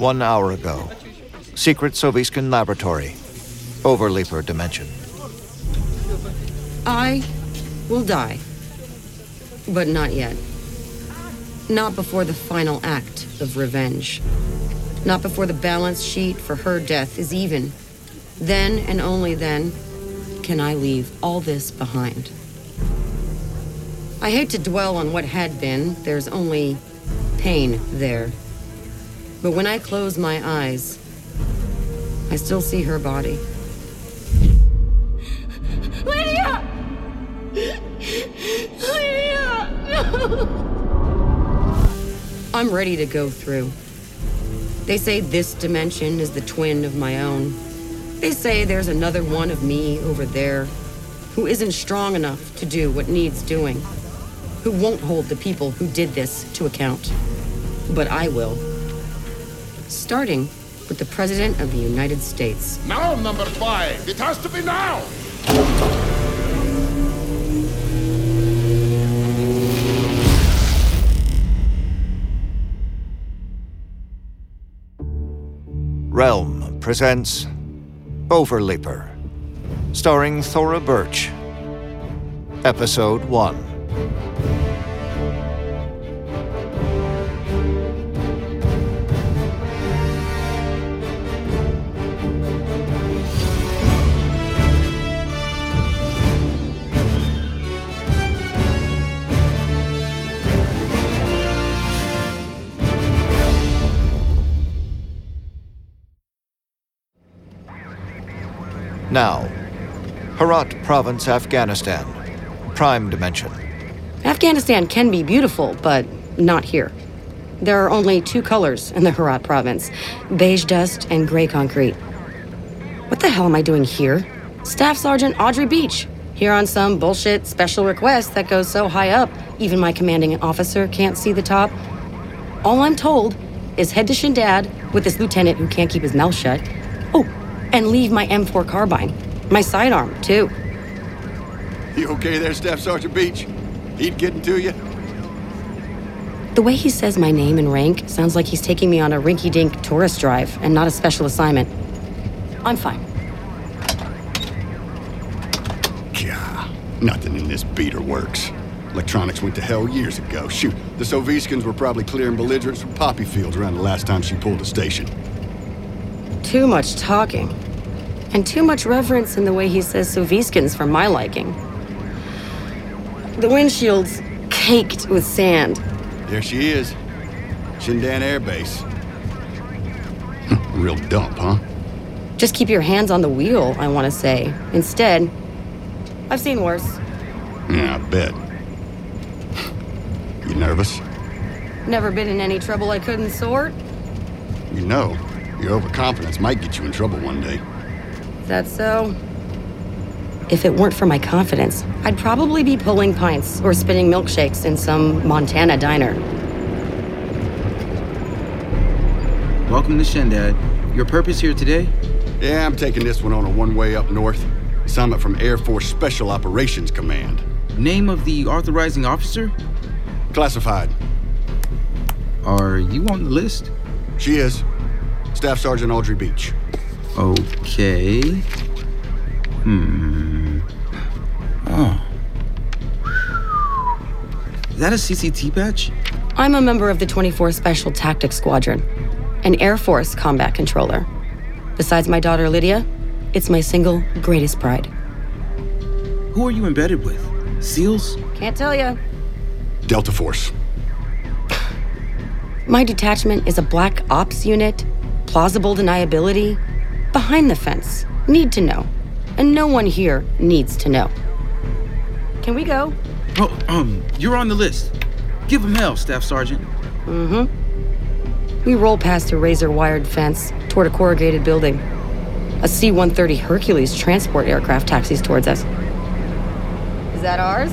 One hour ago. Secret Soviskin laboratory. Overleaper dimension. I will die. But not yet. Not before the final act of revenge. Not before the balance sheet for her death is even. Then and only then can I leave all this behind. I hate to dwell on what had been, there's only pain there. But when I close my eyes, I still see her body. Lydia! Lydia! No! I'm ready to go through. They say this dimension is the twin of my own. They say there's another one of me over there who isn't strong enough to do what needs doing, who won't hold the people who did this to account. But I will. Starting with the President of the United States. Now, number five. It has to be now. Realm presents Overleaper, starring Thora Birch. Episode 1. Now, Herat Province, Afghanistan. Prime Dimension. Afghanistan can be beautiful, but not here. There are only two colors in the Herat province beige dust and gray concrete. What the hell am I doing here? Staff Sergeant Audrey Beach, here on some bullshit special request that goes so high up, even my commanding officer can't see the top. All I'm told is head to Shindand with this lieutenant who can't keep his mouth shut. And leave my M4 carbine. My sidearm, too. You okay there, Staff Sergeant Beach? Heat getting to you? The way he says my name and rank sounds like he's taking me on a rinky dink tourist drive and not a special assignment. I'm fine. Gah, nothing in this beater works. Electronics went to hell years ago. Shoot, the Soviskins were probably clearing belligerents from poppy fields around the last time she pulled a station. Too much talking. And too much reverence in the way he says Soviskins for my liking. The windshield's caked with sand. There she is. Shindand Air Base. Real dump, huh? Just keep your hands on the wheel, I want to say. Instead, I've seen worse. Yeah, I bet. You nervous? Never been in any trouble I couldn't sort. You know, your overconfidence might get you in trouble one day. Is that so? If it weren't for my confidence, I'd probably be pulling pints or spitting milkshakes in some Montana diner. Welcome to Shindand. Your purpose here today? Yeah, I'm taking this one on a one-way up north. Assignment from Air Force Special Operations Command. Name of the authorizing officer? Classified. Are you on the list? She is. Staff Sergeant Audrey Beach. Okay. Hmm. Oh. Is that a CCT badge? I'm a member of the 24 Special Tactics Squadron, an Air Force combat controller. Besides my daughter Lydia, it's my single greatest pride. Who are you embedded with? SEALs? Can't tell ya. Delta Force. My detachment is a black ops unit, plausible deniability, behind the fence, need to know. And no one here needs to know. Can we go? Oh, um, you're on the list. Give him hell, Staff Sergeant. Mm-hmm. We roll past a razor-wired fence toward a corrugated building. A C-130 Hercules transport aircraft taxis towards us. Is that ours?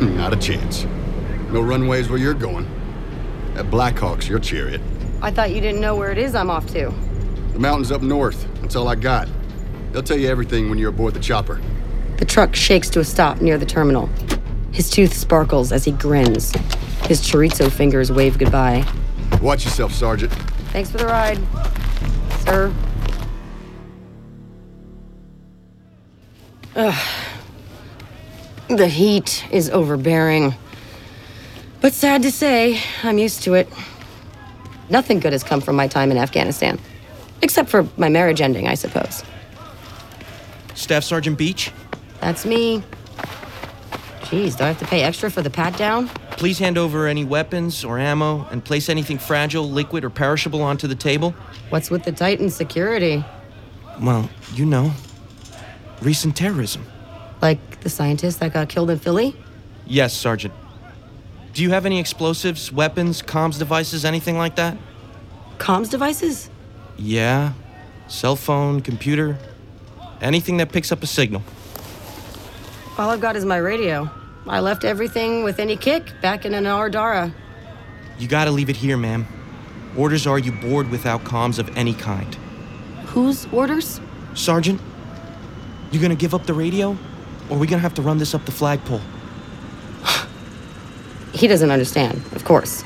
Not a chance. No runways where you're going. That Blackhawk's your chariot. I thought you didn't know where it is I'm off to. The mountains up north. That's all I got. They'll tell you everything when you're aboard the chopper. The truck shakes to a stop near the terminal. His tooth sparkles as he grins. His chorizo fingers wave goodbye. Watch yourself, Sergeant. Thanks for the ride, sir. Ugh. The heat is overbearing. But sad to say, I'm used to it. Nothing good has come from my time in Afghanistan. Except for my marriage ending, I suppose. Staff Sergeant Beach, That's me. Geez, do I have to pay extra for the pat down? please hand over any weapons or ammo and place anything fragile, liquid, or perishable onto the table. What's with the Titan security? Well, you know, recent terrorism. Like the scientist that got killed in Philly? Yes, Sergeant. Do you have any explosives, weapons, comms devices, anything like that? Comms devices? Yeah. Cell phone, computer, anything that picks up a signal. All I've got is my radio. I left everything with any kick back in Anar Dara. You gotta leave it here, ma'am. Orders are you board without comms of any kind. Whose orders? Sergeant, you gonna give up the radio? Or are we gonna have to run this up the flagpole? He doesn't understand, of course.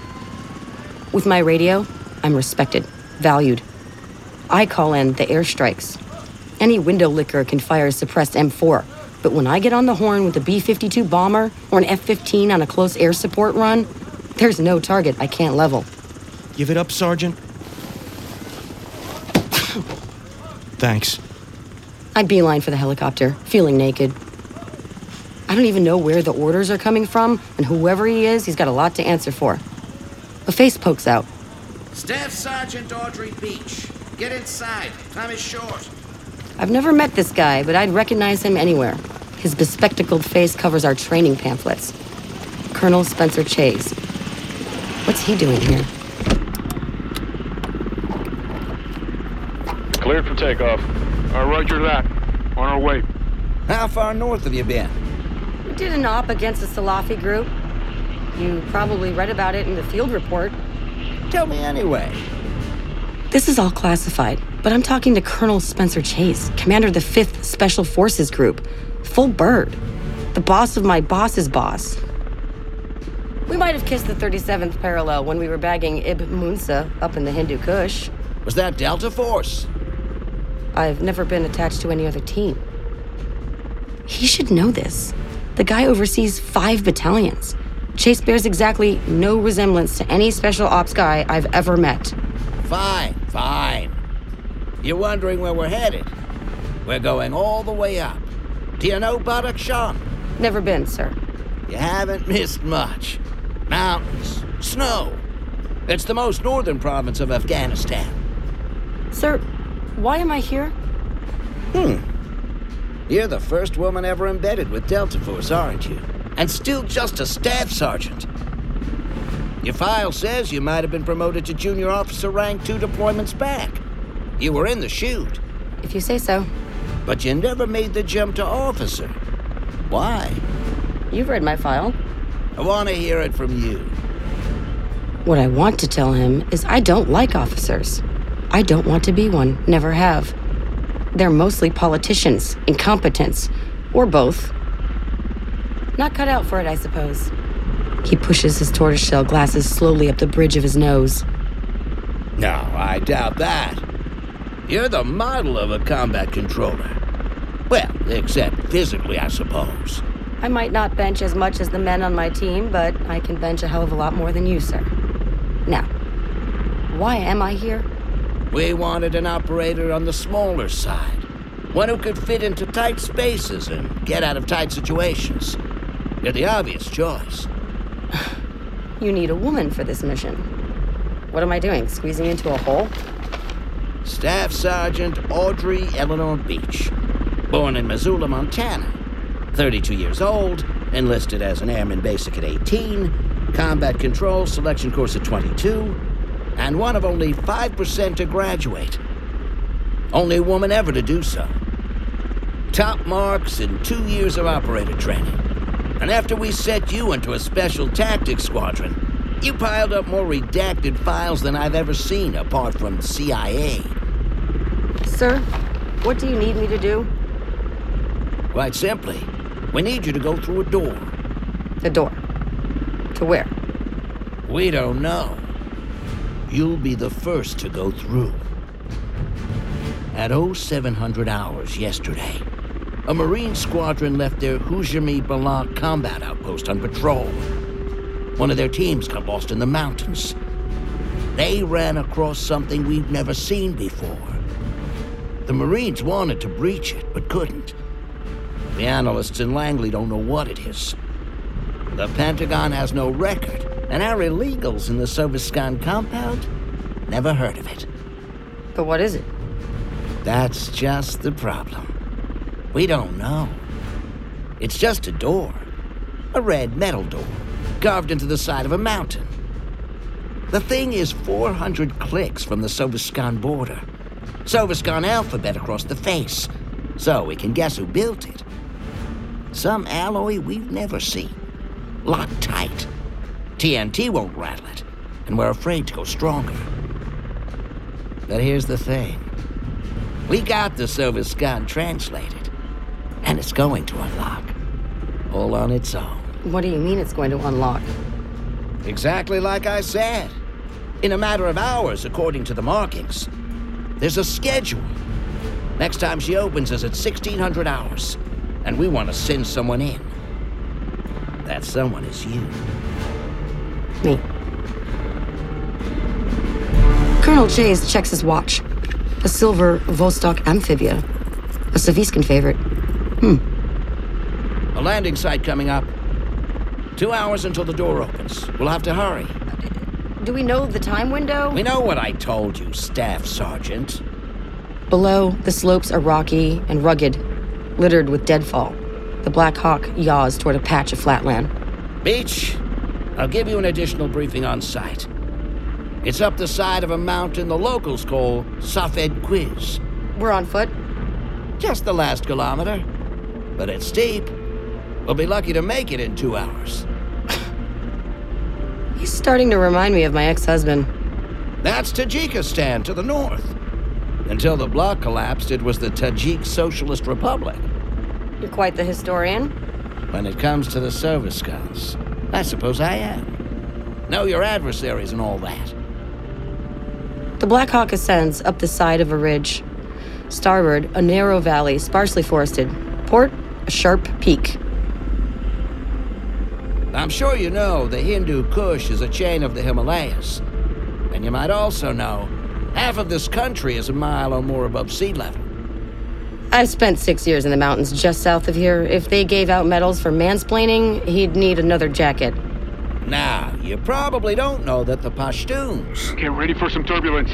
With my radio, I'm respected, valued. I call in the airstrikes. Any window licker can fire a suppressed M4, but when I get on the horn with a B 52 bomber or an F 15 on a close air support run, there's no target I can't level. Give it up, Sergeant. Thanks. I beeline for the helicopter, feeling naked. I don't even know where the orders are coming from, and whoever he is, he's got a lot to answer for. A face pokes out. Staff Sergeant Audrey Beach. Get inside. Time is short. I've never met this guy, but I'd recognize him anywhere. His bespectacled face covers our training pamphlets. Colonel Spencer Chase. What's he doing here? Cleared for takeoff. Uh, roger that. On our way. How far north have you been? We did an op against the Salafi group. You probably read about it in the field report. Tell me anyway. This is all classified, but I'm talking to Colonel Spencer Chase, commander of the 5th Special Forces Group. Full bird. The boss of my boss's boss. We might have kissed the 37th parallel when we were bagging Ibn Munsa up in the Hindu Kush. Was that Delta Force? I've never been attached to any other team. He should know this. The guy oversees five battalions. Chase bears exactly no resemblance to any special ops guy I've ever met. Fine, fine. You're wondering where we're headed? We're going all the way up. Do you know Badakhshan? Never been, sir. You haven't missed much. Mountains, snow. It's the most northern province of Afghanistan. Sir, why am I here? Hmm. You're the first woman ever embedded with Delta Force, aren't you? And still just a staff sergeant. Your file says you might have been promoted to junior officer rank two deployments back. You were in the chute, If you say so. but you never made the jump to officer. Why? You've read my file. I want to hear it from you. What I want to tell him is I don't like officers. I don't want to be one, never have. They're mostly politicians, incompetents, or both. Not cut out for it, I suppose. He pushes his tortoiseshell glasses slowly up the bridge of his nose. No, I doubt that. You're the model of a combat controller. Well, except physically, I suppose. I might not bench as much as the men on my team, but I can bench a hell of a lot more than you, sir. Now, why am I here? We wanted an operator on the smaller side. One who could fit into tight spaces and get out of tight situations. You're the obvious choice. You need a woman for this mission. What am I doing? Squeezing into a hole? Staff Sergeant Audrey Eleanor Beach. Born in Missoula, Montana. 32 years old, enlisted as an airman basic at 18, combat control selection course at 22, and one of only 5% to graduate. Only woman ever to do so. Top marks in two years of operator training. And after we set you into a special tactics squadron, you piled up more redacted files than I've ever seen apart from CIA. Sir, what do you need me to do? Quite simply, we need you to go through a door. A door? To where? We don't know. You'll be the first to go through. At 0700 hours yesterday, a Marine squadron left their Hujami Balak combat outpost on patrol. One of their teams got lost in the mountains. They ran across something we've never seen before. The Marines wanted to breach it, but couldn't. The analysts in Langley don't know what it is. The Pentagon has no record, and our illegals in the Soviskan compound never heard of it. But what is it? That's just the problem. We don't know. It's just a door. A red metal door, carved into the side of a mountain. The thing is 400 clicks from the Soviskan border. Soviskan alphabet across the face, so we can guess who built it. Some alloy we've never seen. Locked tight. TNT won't rattle it, and we're afraid to go stronger. But here's the thing. We got the Soviskan translated, and it's going to unlock. All on its own. What do you mean it's going to unlock? Exactly like I said. In a matter of hours, according to the markings. There's a schedule. Next time she opens is at 1600 hours, and we want to send someone in. That someone is you. Me. Colonel Chase checks his watch. A silver Vostok amphibia. A Saviskin favorite. Hmm. A landing site coming up. Two hours until the door opens. We'll have to hurry. Do we know the time window? We know what I told you, Staff Sergeant. Below, the slopes are rocky and rugged, littered with deadfall. The Black Hawk yaws toward a patch of flatland. Beach, I'll give you an additional briefing on site. It's up the side of a mountain the locals call Safed Quiz. We're on foot? Just the last kilometer. But it's steep. We'll be lucky to make it in two hours. He's starting to remind me of my ex husband. That's Tajikistan to the north. Until the bloc collapsed, it was the Tajik Socialist Republic. You're quite the historian. When it comes to the Soviskans, I suppose I am. Know your adversaries and all that. The Black Hawk ascends up the side of a ridge. Starboard, a narrow valley, sparsely forested. Port, a sharp peak. I'm sure you know the Hindu Kush is a chain of the Himalayas. And you might also know half of this country is a mile or more above sea level. I've spent six years in the mountains just south of here. If they gave out medals for mansplaining, he'd need another jacket. Now, you probably don't know that the Pashtuns. Get ready for some turbulence.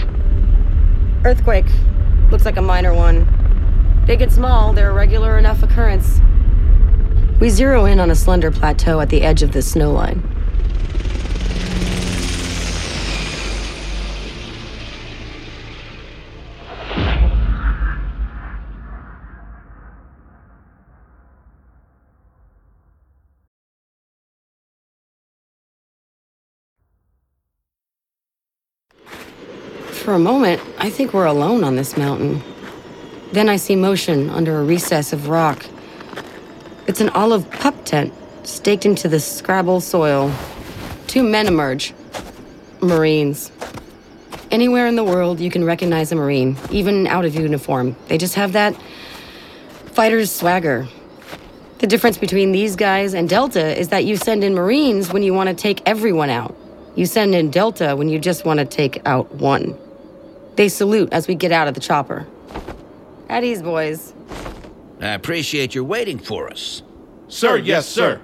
Earthquake. Looks like a minor one. Big and small, they're a regular enough occurrence. We zero in on a slender plateau at the edge of the snow line. For a moment, I think we're alone on this mountain. Then I see motion under a recess of rock. It's an olive pup tent staked into the scrabble soil. Two men emerge. Marines. Anywhere in the world, you can recognize a Marine, even out of uniform. They just have that fighter's swagger. The difference between these guys and Delta is that you send in Marines when you want to take everyone out. You send in Delta when you just want to take out one. They salute as we get out of the chopper. At ease, boys. I appreciate your waiting for us. Sir, yes, sir.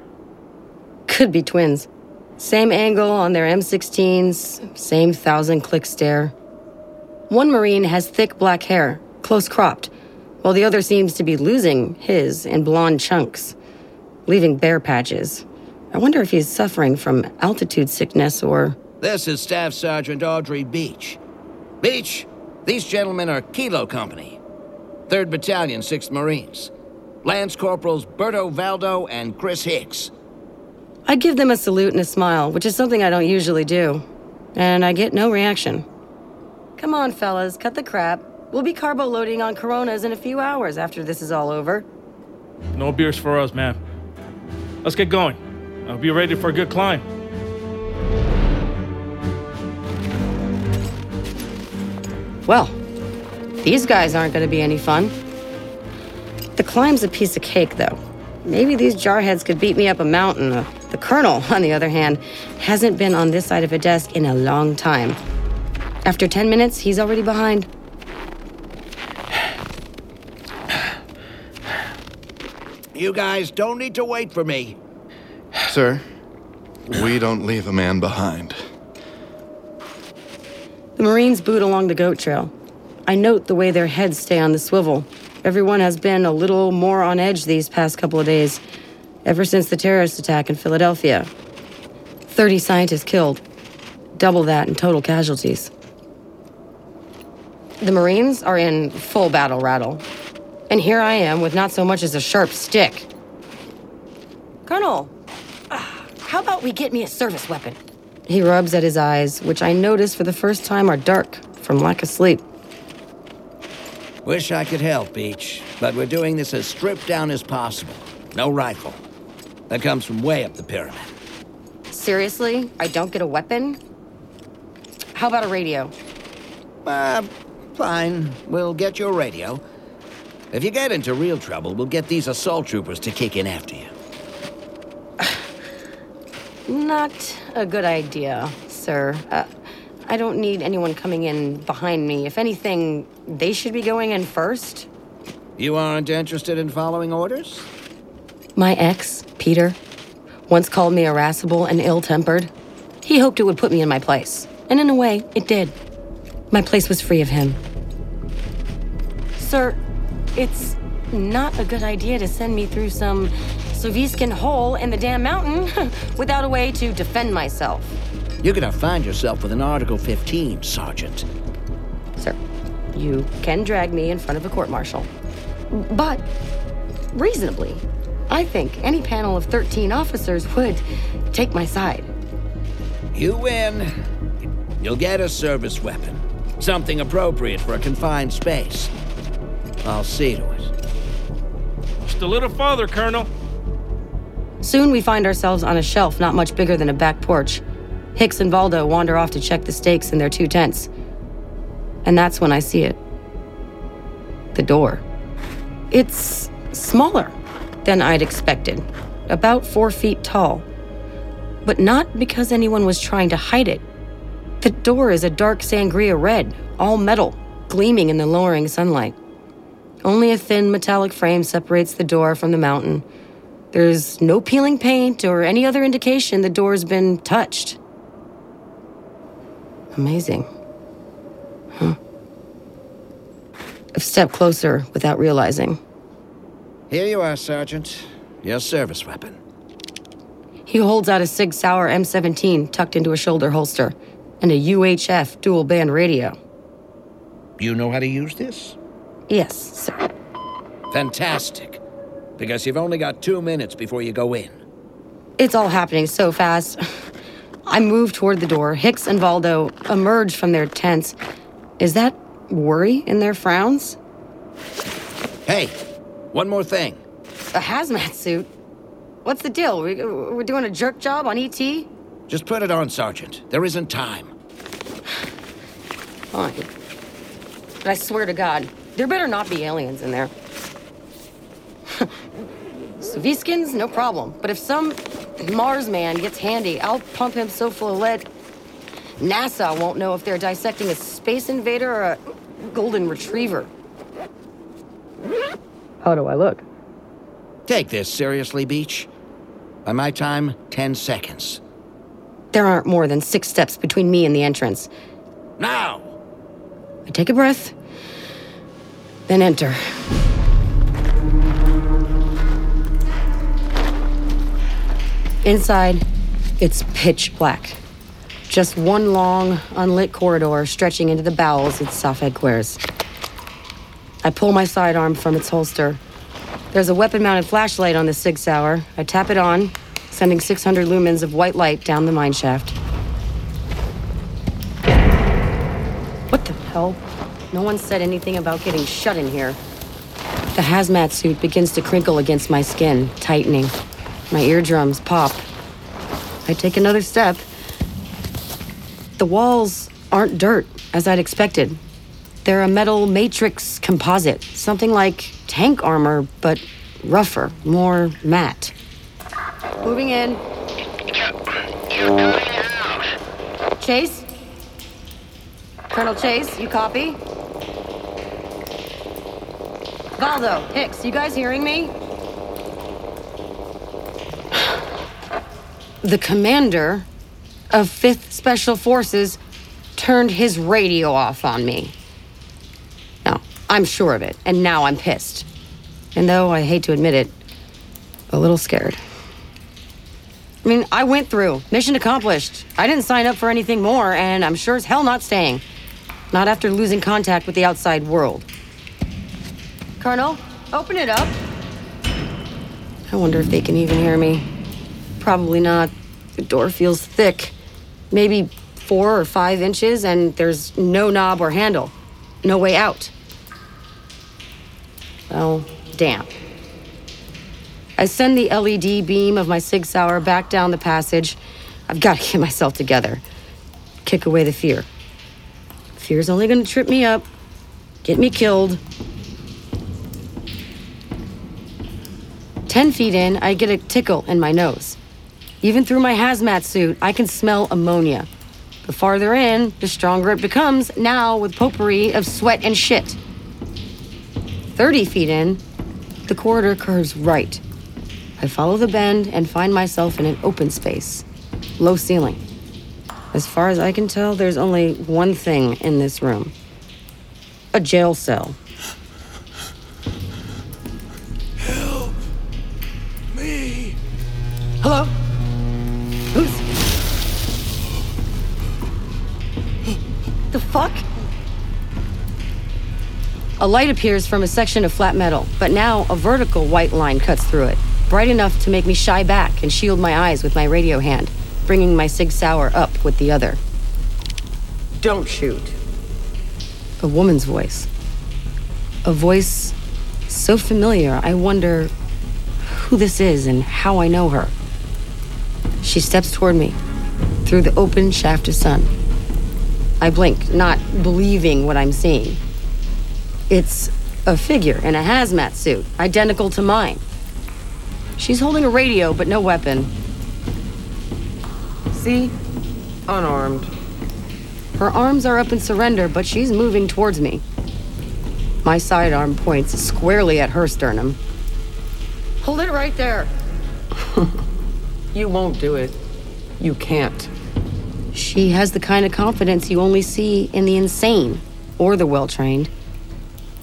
Could be twins. Same angle on their M16s, same thousand click stare. One Marine has thick black hair, close cropped, while the other seems to be losing his in blonde chunks, leaving bare patches. I wonder if he's suffering from altitude sickness or. This is Staff Sergeant Audrey Beach. Beach, these gentlemen are Kilo Company, 3rd Battalion, 6th Marines. Lance Corporals Berto Valdo and Chris Hicks. I give them a salute and a smile, which is something I don't usually do. And I get no reaction. Come on, fellas, cut the crap. We'll be carbo loading on Coronas in a few hours after this is all over. No beers for us, man. Let's get going. I'll be ready for a good climb. Well, these guys aren't going to be any fun. The climb's a piece of cake, though. Maybe these jarheads could beat me up a mountain. Uh, the colonel, on the other hand, hasn't been on this side of a desk in a long time. After 10 minutes, he's already behind. You guys don't need to wait for me. Sir, we don't leave a man behind. The Marines boot along the goat trail. I note the way their heads stay on the swivel. Everyone has been a little more on edge these past couple of days, ever since the terrorist attack in Philadelphia. 30 scientists killed, double that in total casualties. The Marines are in full battle rattle. And here I am with not so much as a sharp stick. Colonel, how about we get me a service weapon? He rubs at his eyes, which I notice for the first time are dark from lack of sleep. Wish I could help, Beach, but we're doing this as stripped down as possible. No rifle. That comes from way up the pyramid. Seriously? I don't get a weapon? How about a radio? Uh, fine. We'll get you a radio. If you get into real trouble, we'll get these assault troopers to kick in after you. Not a good idea, sir. Uh, I don't need anyone coming in behind me. If anything, they should be going in first. You aren't interested in following orders? My ex, Peter, once called me irascible and ill tempered. He hoped it would put me in my place. And in a way, it did. My place was free of him. Sir, it's not a good idea to send me through some Soviskin hole in the damn mountain without a way to defend myself. You're gonna find yourself with an Article 15, Sergeant. Sir, you can drag me in front of a court martial. But, reasonably, I think any panel of 13 officers would take my side. You win. You'll get a service weapon. Something appropriate for a confined space. I'll see to it. Just a little farther, Colonel. Soon we find ourselves on a shelf not much bigger than a back porch. Hicks and Valdo wander off to check the stakes in their two tents. And that's when I see it. The door. It's smaller than I'd expected, about four feet tall. But not because anyone was trying to hide it. The door is a dark sangria red, all metal, gleaming in the lowering sunlight. Only a thin metallic frame separates the door from the mountain. There's no peeling paint or any other indication the door's been touched. Amazing. Huh. I've stepped closer without realizing. Here you are, Sergeant. Your service weapon. He holds out a Sig Sauer M17 tucked into a shoulder holster and a UHF dual band radio. You know how to use this? Yes, sir. Fantastic. Because you've only got two minutes before you go in. It's all happening so fast. I move toward the door. Hicks and Valdo emerge from their tents. Is that worry in their frowns? Hey, one more thing. A hazmat suit? What's the deal? We, we're doing a jerk job on ET? Just put it on, Sergeant. There isn't time. Fine. But I swear to God, there better not be aliens in there. Soviskins, no problem. But if some Mars man gets handy, I'll pump him so full of lead. NASA won't know if they're dissecting a space invader or a golden retriever. How do I look? Take this seriously, Beach. By my time, 10 seconds. There aren't more than six steps between me and the entrance. Now! I take a breath, then enter. Inside, it's pitch black. Just one long, unlit corridor stretching into the bowels its SAF headquarters. I pull my sidearm from its holster. There's a weapon mounted flashlight on the Sig Sauer. I tap it on, sending 600 lumens of white light down the mine shaft. What the hell? No one said anything about getting shut in here. The hazmat suit begins to crinkle against my skin, tightening. My eardrums pop. I take another step. The walls aren't dirt, as I'd expected. They're a metal matrix composite, something like tank armor, but rougher, more matte. Moving in. You're coming out. Chase? Colonel Chase, you copy? Valdo, Hicks, you guys hearing me? The commander of 5th Special Forces turned his radio off on me. Now, I'm sure of it, and now I'm pissed. And though I hate to admit it, a little scared. I mean, I went through. Mission accomplished. I didn't sign up for anything more, and I'm sure as hell not staying. Not after losing contact with the outside world. Colonel, open it up. I wonder if they can even hear me. Probably not. The door feels thick. Maybe four or five inches, and there's no knob or handle. No way out. Well, damn. I send the LED beam of my Sig Sauer back down the passage. I've got to get myself together. Kick away the fear. Fear's only gonna trip me up, get me killed. Ten feet in, I get a tickle in my nose. Even through my hazmat suit, I can smell ammonia. The farther in, the stronger it becomes, now with potpourri of sweat and shit. 30 feet in, the corridor curves right. I follow the bend and find myself in an open space, low ceiling. As far as I can tell, there's only one thing in this room a jail cell. Help me. Hello? A light appears from a section of flat metal, but now a vertical white line cuts through it, bright enough to make me shy back and shield my eyes with my radio hand, bringing my Sig Sauer up with the other. Don't shoot. A woman's voice. A voice so familiar, I wonder who this is and how I know her. She steps toward me through the open shaft of sun. I blink, not believing what I'm seeing. It's a figure in a hazmat suit, identical to mine. She's holding a radio, but no weapon. See? Unarmed. Her arms are up in surrender, but she's moving towards me. My sidearm points squarely at her sternum. Hold it right there. you won't do it. You can't. She has the kind of confidence you only see in the insane or the well trained.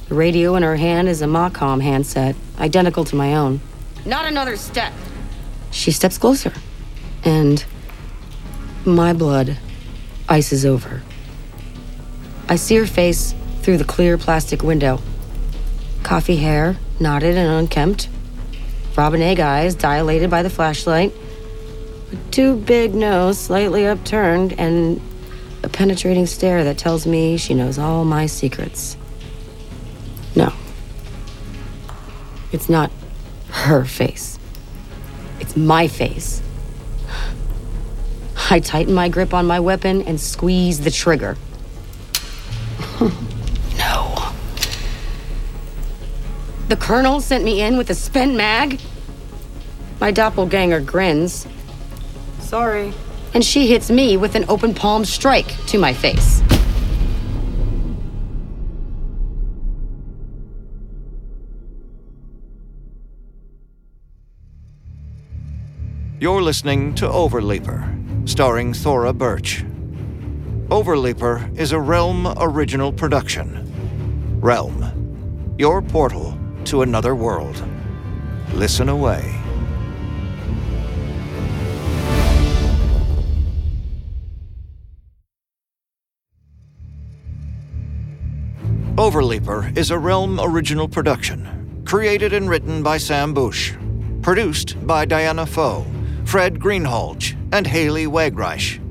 The radio in her hand is a Macom handset, identical to my own. Not another step. She steps closer, and my blood ices over. I see her face through the clear plastic window. Coffee hair, knotted and unkempt. Robin egg eyes dilated by the flashlight. A too big nose, slightly upturned, and A penetrating stare that tells me she knows all my secrets. It's not her face. It's my face. I tighten my grip on my weapon and squeeze the trigger. no. The Colonel sent me in with a spent mag? My doppelganger grins. Sorry. And she hits me with an open palm strike to my face. You're listening to Overleaper, starring Thora Birch. Overleaper is a Realm original production. Realm, your portal to another world. Listen away. Overleaper is a Realm original production, created and written by Sam Bush, produced by Diana Foe, Fred Greenhalgh, and Haley Wagreich.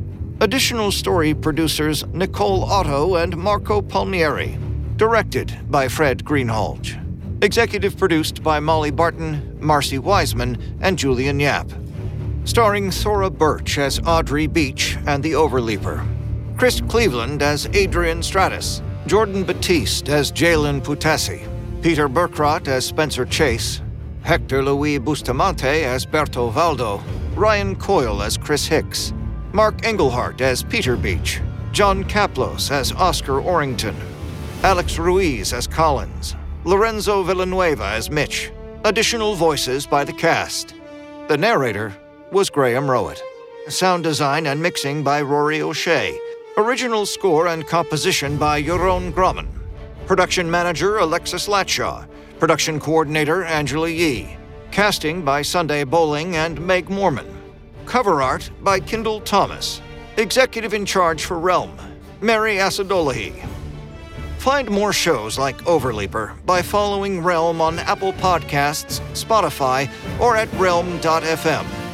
Additional story producers Nicole Otto and Marco Palmieri. Directed by Fred Greenhalgh. Executive produced by Molly Barton, Marcy Wiseman, and Julian Yap. Starring Thora Birch as Audrey Beach and the Overleaper. Chris Cleveland as Adrian Stratus. Jordan Batiste as Jalen Putassi. Peter Berkrot as Spencer Chase. Hector Luis Bustamante as Berto Valdo. Ryan Coyle as Chris Hicks. Mark Engelhart as Peter Beach. John Kaplos as Oscar Orrington. Alex Ruiz as Collins. Lorenzo Villanueva as Mitch. Additional voices by the cast. The narrator was Graham Rowat. Sound design and mixing by Rory O'Shea. Original score and composition by Jeroen Grommen. Production manager Alexis Latshaw. Production coordinator Angela Yee. Casting by Sunday Boling and Meg Morman. Cover art by Kendall Thomas. Executive in charge for Realm, Mary Asadolahi. Find more shows like Overleaper by following Realm on Apple Podcasts, Spotify, or at realm.fm.